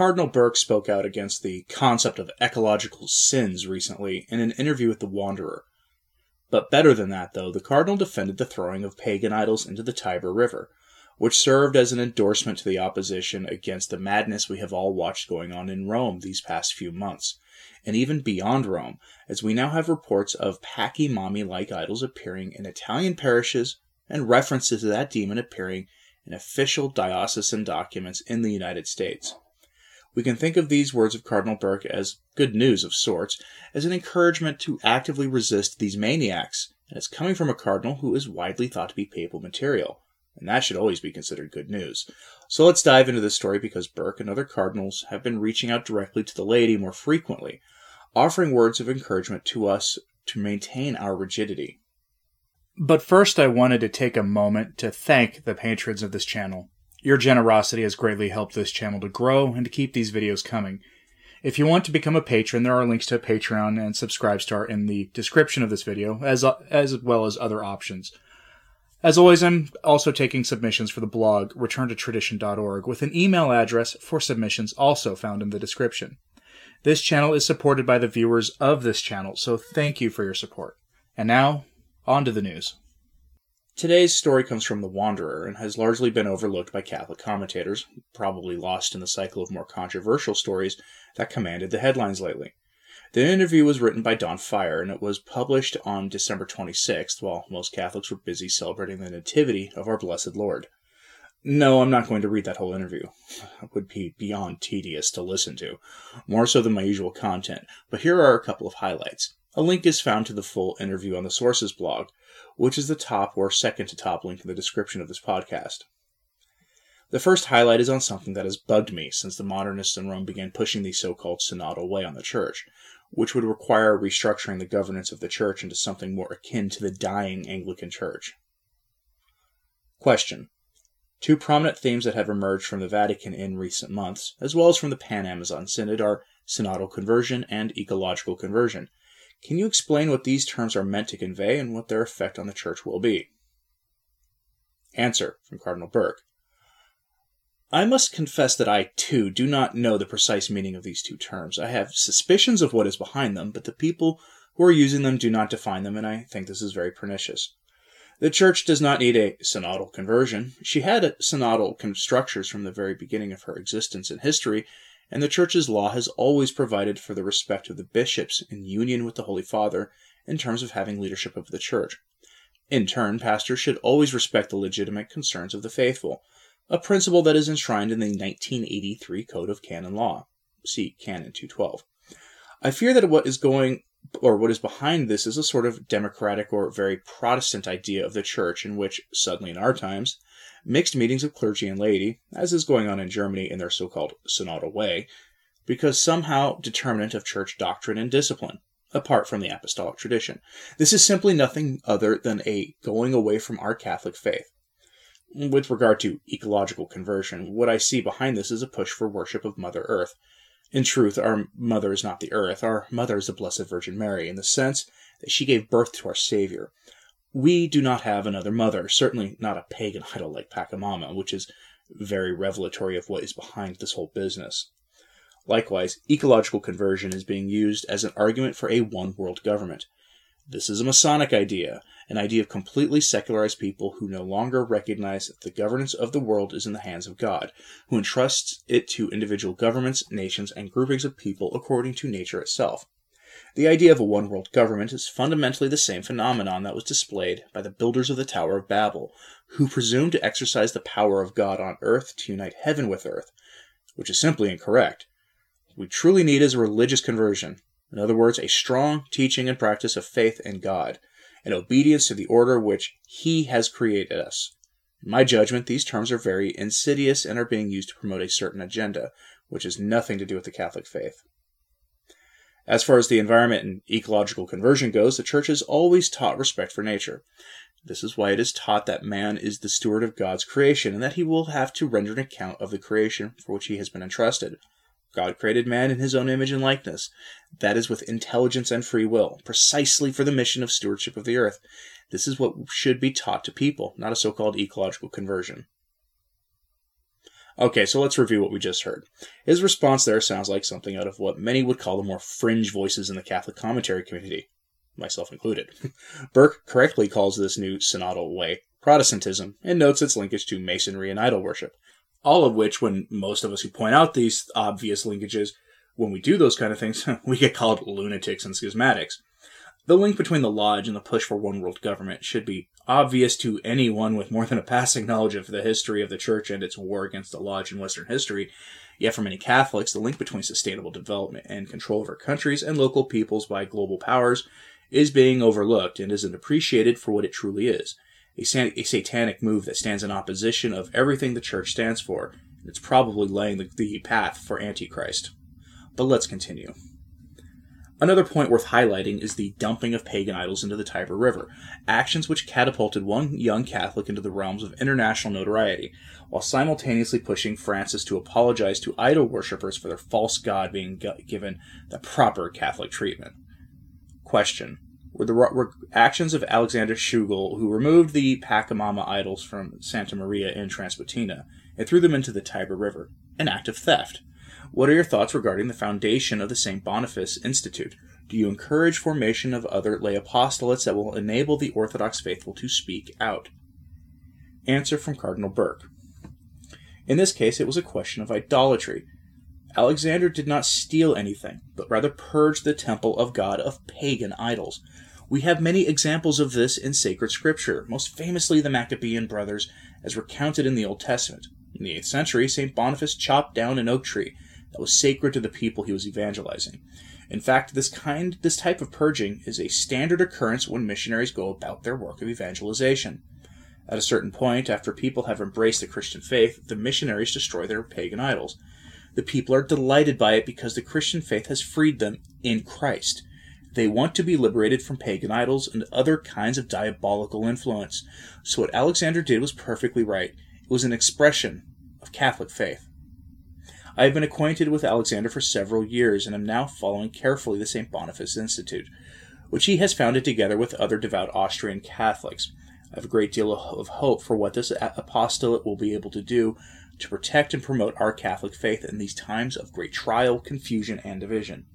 Cardinal Burke spoke out against the concept of ecological sins recently in an interview with The Wanderer. But better than that, though, the Cardinal defended the throwing of pagan idols into the Tiber River, which served as an endorsement to the opposition against the madness we have all watched going on in Rome these past few months, and even beyond Rome, as we now have reports of Pachamama like idols appearing in Italian parishes and references to that demon appearing in official diocesan documents in the United States. We can think of these words of Cardinal Burke as good news of sorts, as an encouragement to actively resist these maniacs, and it's coming from a cardinal who is widely thought to be papal material, and that should always be considered good news. So let's dive into this story because Burke and other cardinals have been reaching out directly to the laity more frequently, offering words of encouragement to us to maintain our rigidity. But first, I wanted to take a moment to thank the patrons of this channel. Your generosity has greatly helped this channel to grow and to keep these videos coming. If you want to become a patron, there are links to Patreon and Subscribestar in the description of this video, as, as well as other options. As always, I'm also taking submissions for the blog returntotradition.org with an email address for submissions also found in the description. This channel is supported by the viewers of this channel, so thank you for your support. And now, on to the news. Today's story comes from The Wanderer and has largely been overlooked by Catholic commentators, probably lost in the cycle of more controversial stories that commanded the headlines lately. The interview was written by Don Fier and it was published on December 26th while most Catholics were busy celebrating the Nativity of our Blessed Lord. No, I'm not going to read that whole interview. It would be beyond tedious to listen to, more so than my usual content, but here are a couple of highlights. A link is found to the full interview on the Sources blog, which is the top or second to top link in the description of this podcast. The first highlight is on something that has bugged me since the modernists in Rome began pushing the so called synodal way on the church, which would require restructuring the governance of the church into something more akin to the dying Anglican church. Question. Two prominent themes that have emerged from the Vatican in recent months, as well as from the Pan Amazon Synod, are synodal conversion and ecological conversion, can you explain what these terms are meant to convey and what their effect on the church will be? Answer from Cardinal Burke. I must confess that I, too, do not know the precise meaning of these two terms. I have suspicions of what is behind them, but the people who are using them do not define them, and I think this is very pernicious. The Church does not need a synodal conversion. She had synodal structures from the very beginning of her existence and history, and the Church's law has always provided for the respect of the bishops in union with the Holy Father in terms of having leadership of the Church. In turn, pastors should always respect the legitimate concerns of the faithful, a principle that is enshrined in the 1983 Code of Canon Law. See Canon 212. I fear that what is going or what is behind this is a sort of democratic or very Protestant idea of the church in which, suddenly in our times, mixed meetings of clergy and laity, as is going on in Germany in their so called synodal way, because somehow determinant of church doctrine and discipline, apart from the apostolic tradition. This is simply nothing other than a going away from our Catholic faith. With regard to ecological conversion, what I see behind this is a push for worship of Mother Earth. In truth, our mother is not the earth. Our mother is the Blessed Virgin Mary, in the sense that she gave birth to our Savior. We do not have another mother, certainly not a pagan idol like Pachamama, which is very revelatory of what is behind this whole business. Likewise, ecological conversion is being used as an argument for a one world government. This is a Masonic idea, an idea of completely secularized people who no longer recognize that the governance of the world is in the hands of God, who entrusts it to individual governments, nations, and groupings of people according to nature itself. The idea of a one world government is fundamentally the same phenomenon that was displayed by the builders of the Tower of Babel, who presumed to exercise the power of God on earth to unite heaven with earth, which is simply incorrect. What we truly need is a religious conversion. In other words, a strong teaching and practice of faith in God, and obedience to the order which He has created us. In my judgment, these terms are very insidious and are being used to promote a certain agenda, which has nothing to do with the Catholic faith. As far as the environment and ecological conversion goes, the church has always taught respect for nature. This is why it is taught that man is the steward of God's creation and that he will have to render an account of the creation for which he has been entrusted. God created man in his own image and likeness. That is with intelligence and free will, precisely for the mission of stewardship of the earth. This is what should be taught to people, not a so called ecological conversion. Okay, so let's review what we just heard. His response there sounds like something out of what many would call the more fringe voices in the Catholic commentary community, myself included. Burke correctly calls this new synodal way Protestantism and notes its linkage to Masonry and idol worship. All of which, when most of us who point out these obvious linkages, when we do those kind of things, we get called lunatics and schismatics. The link between the Lodge and the push for one world government should be obvious to anyone with more than a passing knowledge of the history of the Church and its war against the Lodge in Western history. Yet for many Catholics, the link between sustainable development and control over countries and local peoples by global powers is being overlooked and isn't appreciated for what it truly is a, a satanic move that stands in opposition of everything the Church stands for. It's probably laying the, the path for Antichrist. But let's continue. Another point worth highlighting is the dumping of pagan idols into the Tiber River, actions which catapulted one young Catholic into the realms of international notoriety, while simultaneously pushing Francis to apologize to idol worshippers for their false god being given the proper Catholic treatment. Question Were the were actions of Alexander Tschugguel, who removed the Pachamama idols from Santa Maria in Traspontina and threw them into the Tiber River, an act of theft? What are your thoughts regarding the foundation of the St. Boniface Institute? Do you encourage formation of other lay apostolates that will enable the Orthodox faithful to speak out? Answer from Cardinal Burke. In this case, it was a question of idolatry. Alexander did not steal anything, but rather purged the temple of God of pagan idols. We have many examples of this in sacred scripture, most famously the Maccabean brothers, as recounted in the Old Testament. In the 8th century, St. Boniface chopped down an oak tree that was sacred to the people he was evangelizing. In fact, this kind this type of purging is a standard occurrence when missionaries go about their work of evangelization. At a certain point, after people have embraced the Christian faith, the missionaries destroy their pagan idols. The people are delighted by it because the Christian faith has freed them in Christ. They want to be liberated from pagan idols and other kinds of diabolical influence. So what Alexander did was perfectly right. It was an expression of Catholic faith. I have been acquainted with Alexander for several years, and am now following carefully the St. Boniface Institute, which he has founded together with other devout Austrian Catholics. I have a great deal of hope for what this apostolate will be able to do to protect and promote our Catholic faith in these times of great trial, confusion, and division.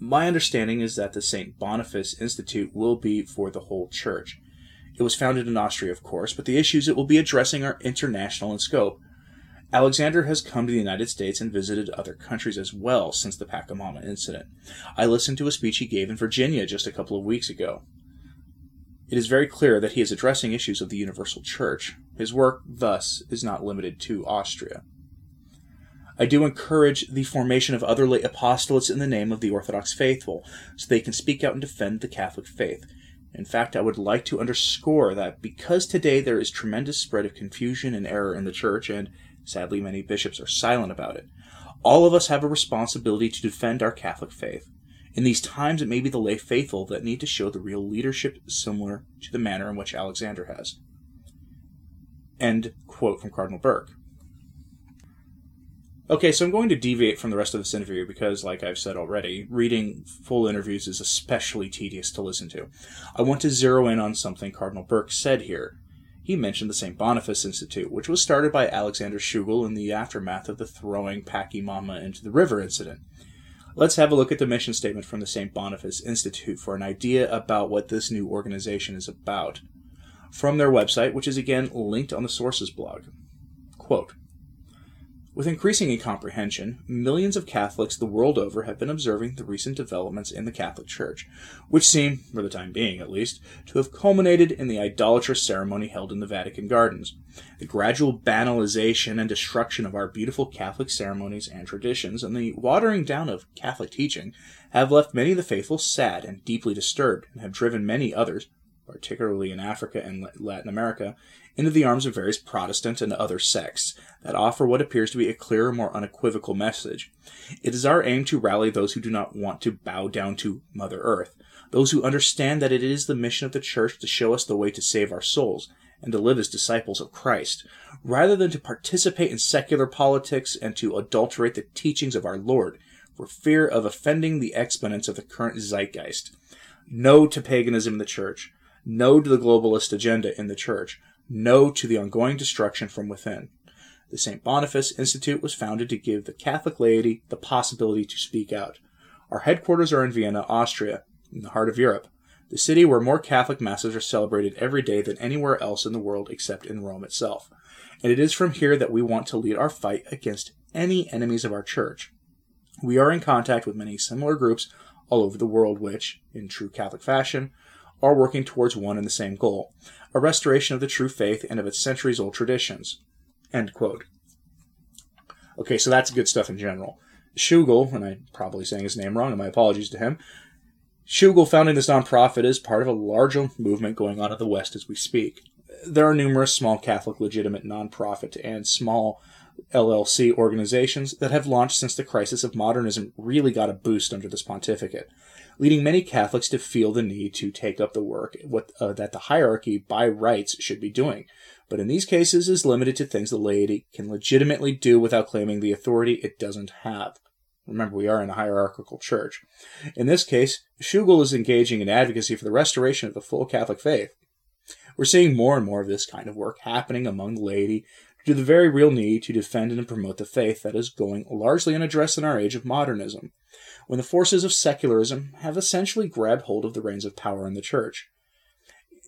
My understanding is that the St. Boniface Institute will be for the whole Church. It was founded in Austria, of course, but the issues it will be addressing are international in scope. Alexander has come to the United States and visited other countries as well since the Pachamama incident. I listened to a speech he gave in Virginia just a couple of weeks ago. It is very clear that he is addressing issues of the universal church. His work, thus, is not limited to Austria. I do encourage the formation of other lay apostolates in the name of the Orthodox faithful, so they can speak out and defend the Catholic faith. In fact, I would like to underscore that because today there is tremendous spread of confusion and error in the Church, and Sadly, many bishops are silent about it. All of us have a responsibility to defend our Catholic faith. In these times, it may be the lay faithful that need to show the real leadership similar to the manner in which Alexander has. End quote from Cardinal Burke. Okay, so I'm going to deviate from the rest of this interview because, like I've said already, reading full interviews is especially tedious to listen to. I want to zero in on something Cardinal Burke said here he mentioned the St. Boniface Institute, which was started by Alexander Tschugguel in the aftermath of the throwing Pachamama into the river incident. Let's have a look at the mission statement from the St. Boniface Institute for an idea about what this new organization is about. From their website, which is again linked on the sources blog. Quote, with increasing incomprehension, millions of Catholics the world over have been observing the recent developments in the Catholic Church, which seem, for the time being at least, to have culminated in the idolatrous ceremony held in the Vatican Gardens. The gradual banalization and destruction of our beautiful Catholic ceremonies and traditions, and the watering down of Catholic teaching, have left many of the faithful sad and deeply disturbed, and have driven many others, particularly in Africa and Latin America, into the arms of various Protestant and other sects that offer what appears to be a clearer, more unequivocal message. It is our aim to rally those who do not want to bow down to Mother Earth, those who understand that it is the mission of the Church to show us the way to save our souls and to live as disciples of Christ, rather than to participate in secular politics and to adulterate the teachings of our Lord for fear of offending the exponents of the current zeitgeist. No to paganism in the Church no to the globalist agenda in the church, no to the ongoing destruction from within. The St. Boniface Institute was founded to give the Catholic laity the possibility to speak out. Our headquarters are in Vienna, Austria, in the heart of Europe, the city where more Catholic masses are celebrated every day than anywhere else in the world except in Rome itself. And it is from here that we want to lead our fight against any enemies of our church. We are in contact with many similar groups all over the world which, in true Catholic fashion, are working towards one and the same goal a restoration of the true faith and of its centuries old traditions. End quote. Okay, so that's good stuff in general. Tschugguel, and I'm probably saying his name wrong, and my apologies to him. Tschugguel founding this nonprofit is part of a larger movement going on in the West as we speak. There are numerous small Catholic legitimate nonprofit and small LLC organizations that have launched since the crisis of modernism really got a boost under this pontificate, leading many Catholics to feel the need to take up the work what, uh, that the hierarchy by rights should be doing, but in these cases is limited to things the laity can legitimately do without claiming the authority it doesn't have. Remember, we are in a hierarchical church. In this case, Tschugguel is engaging in advocacy for the restoration of the full Catholic faith. We're seeing more and more of this kind of work happening among the laity to the very real need to defend and promote the faith that is going largely unaddressed in our age of modernism, when the forces of secularism have essentially grabbed hold of the reins of power in the church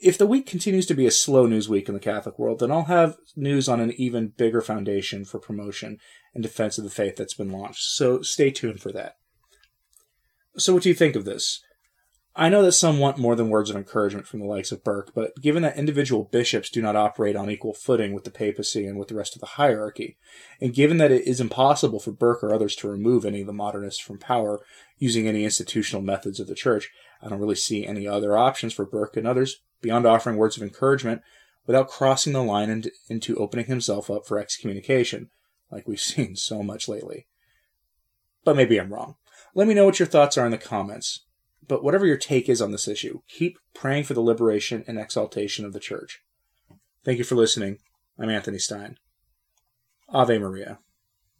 if the week continues to be a slow news week in the Catholic world, then I'll have news on an even bigger foundation for promotion and defense of the faith that's been launched. So stay tuned for that. So, what do you think of this? I know that some want more than words of encouragement from the likes of Burke, but given that individual bishops do not operate on equal footing with the papacy and with the rest of the hierarchy, and given that it is impossible for Burke or others to remove any of the modernists from power using any institutional methods of the church, I don't really see any other options for Burke and others beyond offering words of encouragement without crossing the line into, into opening himself up for excommunication, like we've seen so much lately. But maybe I'm wrong. Let me know what your thoughts are in the comments. But whatever your take is on this issue, keep praying for the liberation and exaltation of the church. Thank you for listening. I'm Anthony Stine. Ave Maria.